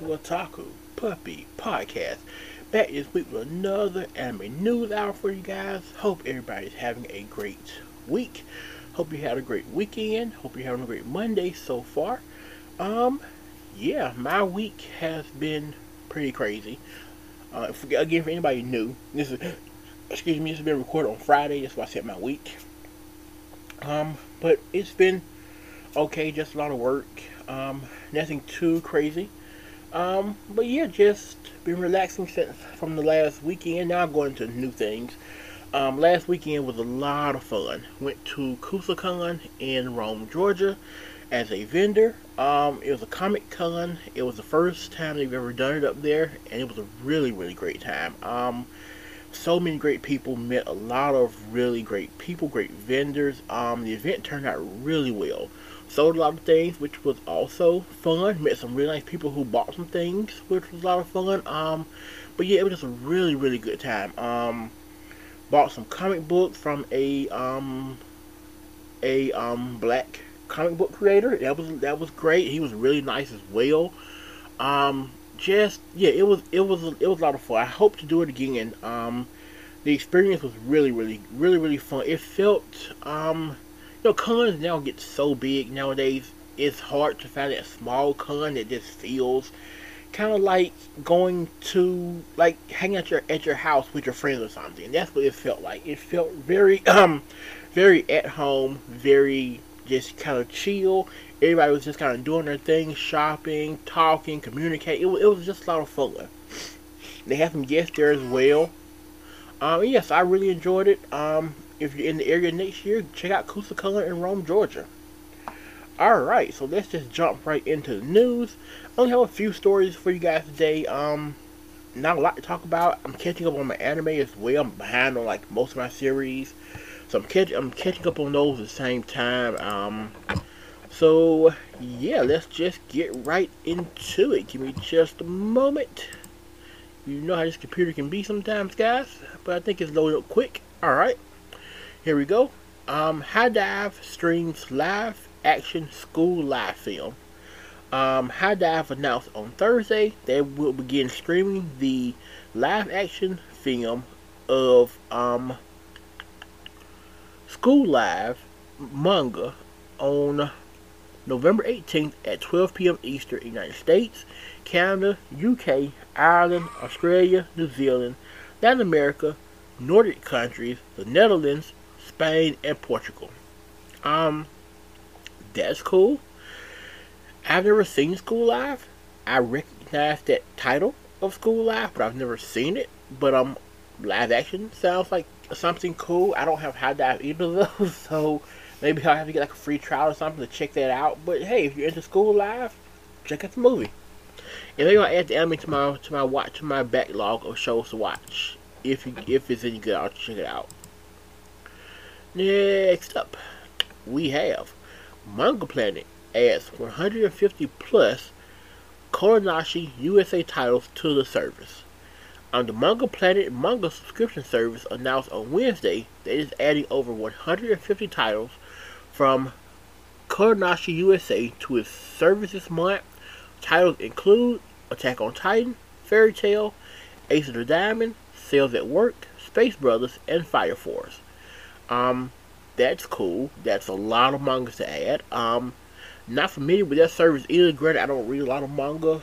to Otaku Puppy Podcast. Back this week with another anime news hour for you guys. Hope everybody's having a great week. Hope you had a great weekend. Hope you're having a great Monday so far. Um, yeah, my week has been pretty crazy. Uh, again, for anybody new, this is excuse me, this has been recorded on Friday. That's why I said my week. Um, but it's been okay, just a lot of work. Um, nothing too crazy. Um, but yeah, just been relaxing since from the last weekend. Now I'm going to new things. Um, last weekend was a lot of fun. Went to KusaCon in Rome, Georgia, as a vendor. Um, it was a Comic Con. It was the first time they've ever done it up there, and it was a really, really great time. Um, so many great people. Met a lot of really great people, great vendors. Um, the event turned out really well sold a lot of things, which was also fun. Met some really nice people who bought some things, which was a lot of fun. Um, but yeah, it was just a really, really good time. Um, bought some comic books from a um, a um, black comic book creator. That was that was great. He was really nice as well. Um, just yeah, it was it was it was a lot of fun. I hope to do it again. Um, the experience was really, really, really, really fun. It felt um know, cons now get so big nowadays. It's hard to find a small con that just feels kind of like going to like hang out your at your house with your friends or something. And that's what it felt like. It felt very um very at home, very just kind of chill. Everybody was just kind of doing their thing, shopping, talking, communicating. It, it was just a lot of fun. They had some guests there as well. Um, yes, I really enjoyed it. Um, if you're in the area next year, check out KusaCon in Rome, Georgia. Alright, so let's just jump right into the news. I only have a few stories for you guys today. Um, not a lot to talk about. I'm catching up on my anime as well. I'm behind on like most of my series. So I'm catching I'm catching up on those at the same time. Um so yeah, let's just get right into it. Give me just a moment. You know how this computer can be sometimes, guys. But I think it's loaded up quick. Alright. Here we go. Um, Dive streams live action school live film. Um, Dive announced on Thursday they will begin streaming the live action film of um, School Live manga on November 18th at 12 p.m. Eastern, United States, Canada, UK, Ireland, Australia, New Zealand, Latin America, Nordic countries, the Netherlands, Spain, and Portugal. Um, that's cool. I've never seen School Live. I recognize that title of School Live, but I've never seen it. But um, live action sounds like something cool. I don't have HIDIVE either of those, so maybe I'll have to get like a free trial or something to check that out. But hey, if you're into School Live, check out the movie. And maybe I'll add the anime to my to my watch to my backlog of shows to watch. If if it's any good, I'll check it out. Next up, we have Manga Planet adds 150 plus Kodansha USA titles to the service. On the Manga Planet manga subscription service announced on Wednesday that it is adding over 150 titles from Kodansha USA to its service this month. Titles include Attack on Titan, Fairy Tail, Ace of the Diamond, Cells at Work, Space Brothers, and Fire Force. Um, that's cool. That's a lot of mangas to add. Um, not familiar with that service either. Granted, I don't read a lot of manga.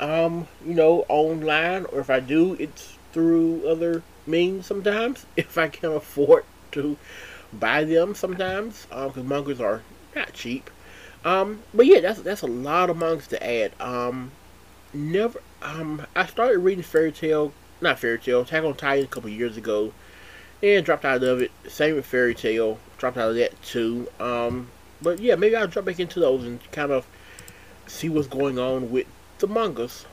Um, you know, online, or if I do, it's through other means sometimes. If I can afford to buy them sometimes, because um, mangas are not cheap. Um, but yeah, that's that's a lot of mangas to add. Um, never. Um, I started reading Fairy Tale, not Fairy Tail, Attack on Titan a couple years ago and dropped out of it. Same with Fairy Tail, dropped out of that too. Um, but yeah, maybe I'll jump back into those and kind of see what's going on with the mangas.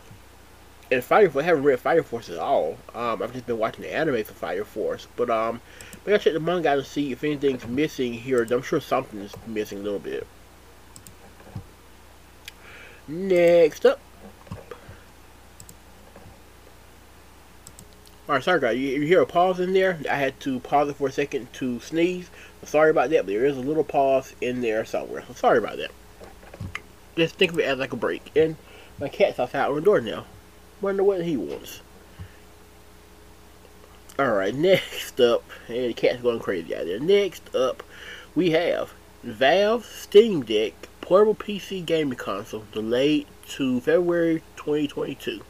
And Fire Force, I haven't read Fire Force at all. Um, I've just been watching the anime for Fire Force. But um, maybe I'll check the manga and see if anything's missing here. I'm sure something is missing a little bit. Next up, Alright, sorry guys, you, you hear a pause in there? I had to pause it for a second to sneeze. sorry about that, but there is a little pause in there somewhere. So sorry about that. Just think of it as like a break. And My cat's outside on the door now. Wonder what he wants. Alright, next up, and the cat's going crazy out there. Next up, we have Valve Steam Deck portable PC gaming console delayed to February 2022.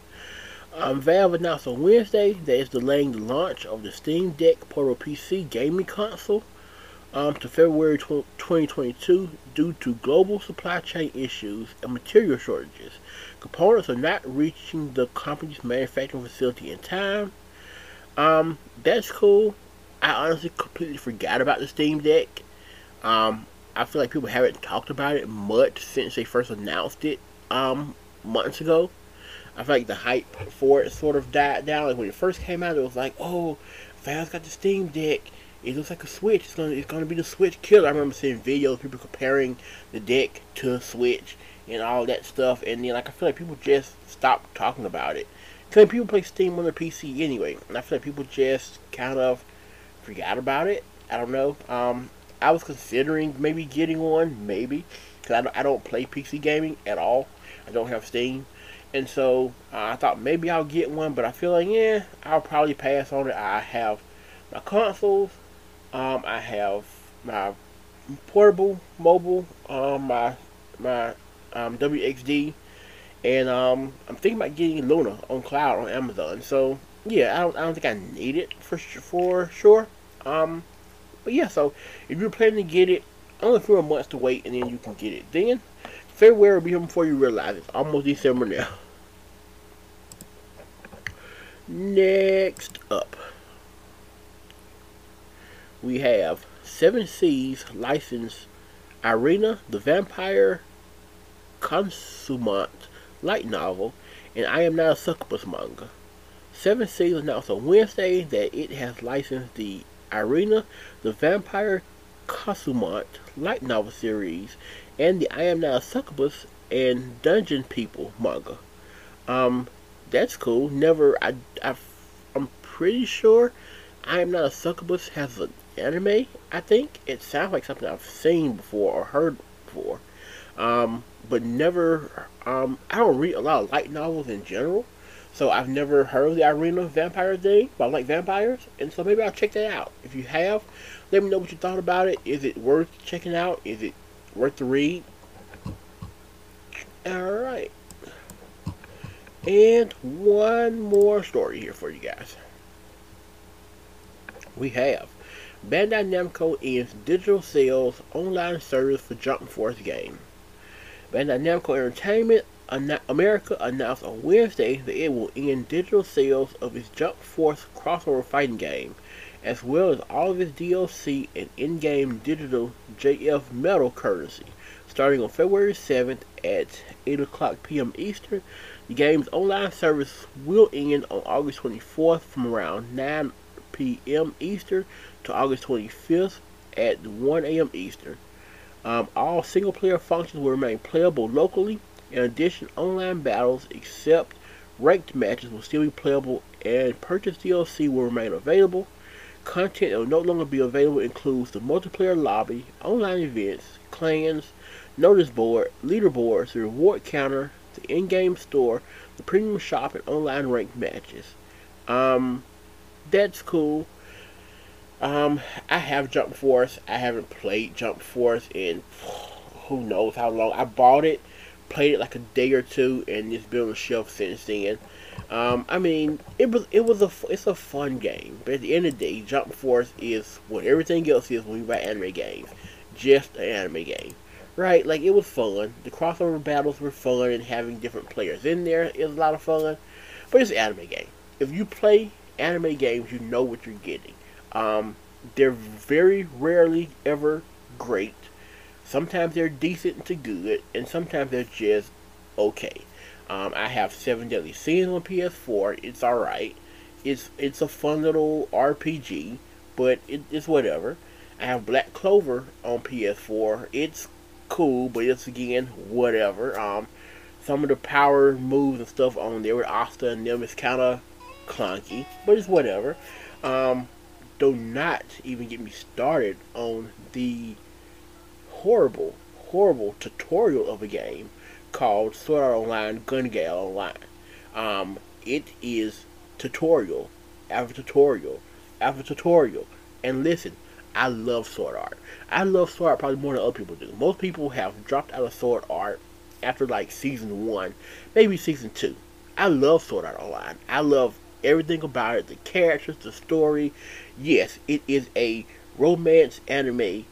Um, Valve announced on Wednesday that it's delaying the launch of the Steam Deck portable PC gaming console um, to February 2022 due to global supply chain issues and material shortages. Components are not reaching the company's manufacturing facility in time. Um, that's cool. I honestly completely forgot about the Steam Deck. Um, I feel like people haven't talked about it much since they first announced it um, months ago. I feel like the hype for it sort of died down. Like when it first came out, it was like, "Oh, Valve's got the Steam Deck. It looks like a Switch. It's gonna, it's gonna be the Switch killer." I remember seeing videos, people comparing the deck to Switch and all that stuff. And then, like, I feel like people just stopped talking about it. Cause people play Steam on their PC anyway, and I feel like people just kind of forgot about it. I don't know. Um, I was considering maybe getting one, maybe, because I don't, I don't play PC gaming at all. I don't have Steam. And so uh, I thought maybe I'll get one, but I feel like, yeah, I'll probably pass on it. I have my consoles, um, I have my portable, mobile, um, my my um, WXD, and um, I'm thinking about getting Luna on cloud on Amazon. So yeah, I don't, I don't think I need it for for sure. Um, but yeah, so if you're planning to get it, only a few months to wait, and then you can get it. Then February will be here before you realize it's almost December now. Next up, we have Seven Seas licensed Irina the Vampire Consummate light novel and I Am Not a Succubus manga. Seven Seas announced on Wednesday that it has licensed the Irina the Vampire Consummate light novel series and the I Am Now a Succubus and Dungeon People manga. Um, that's cool. Never, I, I, I'm pretty sure I Am Not a Succubus has an anime. I think it sounds like something I've seen before or heard before, um, but never. Um, I don't read a lot of light novels in general, so I've never heard of the Irina vampire thing. But I like vampires, and so maybe I'll check that out. If you have, let me know what you thought about it. Is it worth checking out? Is it worth the read? Alright. And one more story here for you guys. We have Bandai Namco ends digital sales online service for Jump Force game. Bandai Namco Entertainment America announced on Wednesday that it will end digital sales of its Jump Force crossover fighting game, as well as all of its DLC and in-game digital JF Metal currency, starting on February 7th at 8 o'clock p.m. Eastern the game's online service will end on August 24th from around 9 p.m. Eastern to August 25th at 1 a.m. Eastern. Um, all single player functions will remain playable locally. In addition, online battles except ranked matches will still be playable and purchase DLC will remain available. Content that will no longer be available includes the multiplayer lobby, online events, clans, notice board, leaderboards, the reward counter, the in-game store, the premium shop, and online ranked matches. Um, that's cool. Um, I have Jump Force. I haven't played Jump Force in who knows how long. I bought it, played it like a day or two, and it's been on the shelf since then. Um, I mean, it was it was a it's a fun game, but at the end of the day, Jump Force is what everything else is when you buy anime games, just an anime game right? Like it was fun. The crossover battles were fun, and having different players in there is a lot of fun. But it's an anime game. If you play anime games, you know what you're getting. Um, they're very rarely ever great. Sometimes they're decent to good, and sometimes they're just okay. Um, I have Seven Deadly Sins on PS4. It's alright. It's it's a fun little RPG, but it, it's whatever. I have Black Clover on PS4. It's cool, but it's again whatever. Um, some of the power moves and stuff on there with Asta and them is kind of clunky, but it's whatever. Um, do not even get me started on the horrible, horrible tutorial of a game called Sword Art Online Gun Gale Online. Um, it is tutorial after tutorial after tutorial. And listen, I love sword art. I love sword art probably more than other people do. Most people have dropped out of sword art after like season one, maybe season two. I love Sword Art Online. I love everything about it, the characters, the story. Yes, it is a romance anime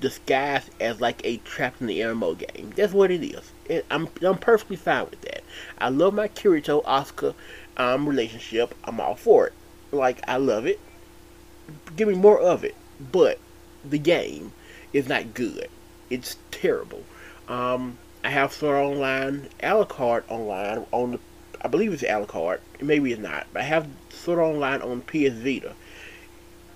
disguised as like a trapped in the MMO game. That's what it is. It, I'm I'm perfectly fine with that. I love my Kirito Asuna um, relationship. I'm all for it. Like I love it. Give me more of it. But the game is not good. It's terrible. Um, I have Sword Online Alucard online on the I believe it's Alucard. Maybe it's not. But I have Sword Online on PS Vita.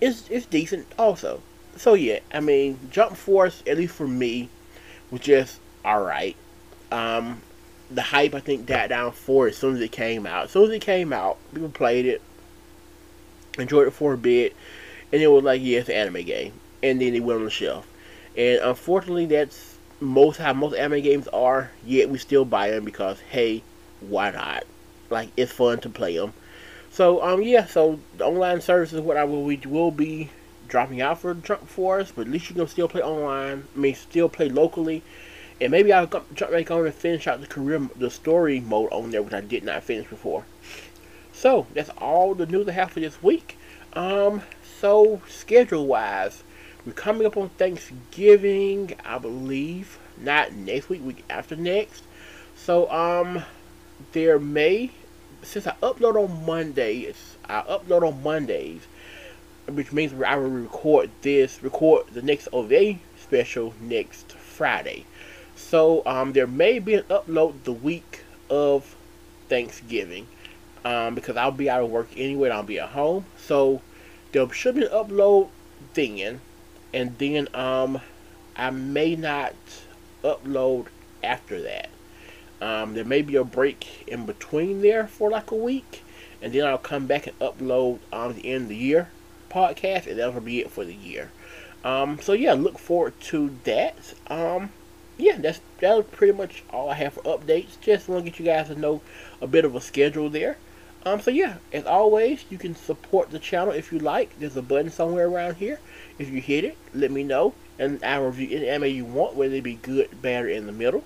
It's it's decent also. So yeah, I mean Jump Force, at least for me, was just alright. Um, the hype I think died down for as soon as it came out. As soon as it came out, people played it, enjoyed it for a bit, and it was like, yeah, it's an anime game. And then it went on the shelf. And unfortunately, that's most how most anime games are. Yet we still buy them because hey, why not? Like it's fun to play them. So um yeah, so the online service is what I will we will be dropping out for Jump Force, but at least you can still play online. I mean, still play locally. And maybe I'll jump back on and finish out the career, the story mode on there, which I did not finish before. So that's all the news I have for this week. Um, so schedule wise, we're coming up on Thanksgiving, I believe. Not next week, week after next. So um, there may, since I upload on Mondays, I upload on Mondays, which means I will record this, record the next OVA special next Friday. So um, there may be an upload the week of Thanksgiving um, because I'll be out of work anyway. I'll be at home, so there should be an upload then, and then um, I may not upload after that. Um, there may be a break in between there for like a week, and then I'll come back and upload on um, the end of the year podcast, and that'll be it for the year. Um, so yeah, look forward to that. Um, yeah, that's that's pretty much all I have for updates. Just want to get you guys to know a bit of a schedule there. Um, so yeah, as always, you can support the channel if you like. There's a button somewhere around here. If you hit it, let me know, and I'll review any anime you want, whether it be good, bad, or in the middle.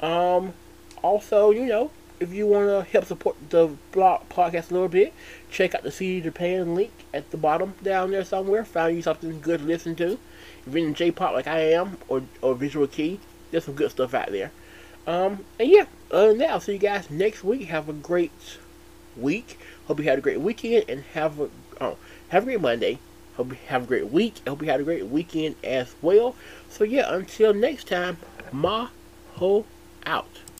Um, also, you know, if you want to help support the blog podcast a little bit, check out the CD Japan link at the bottom down there somewhere. Find you something good to listen to. If you're in J-pop like I am, or or Visual Kei, there's some good stuff out there. Um, and yeah, other than that, I'll see you guys next week. Have a great week. Hope you had a great weekend and have a oh, have a great Monday. Hope you have a great week. I hope you had a great weekend as well. So yeah, until next time, ma ho out.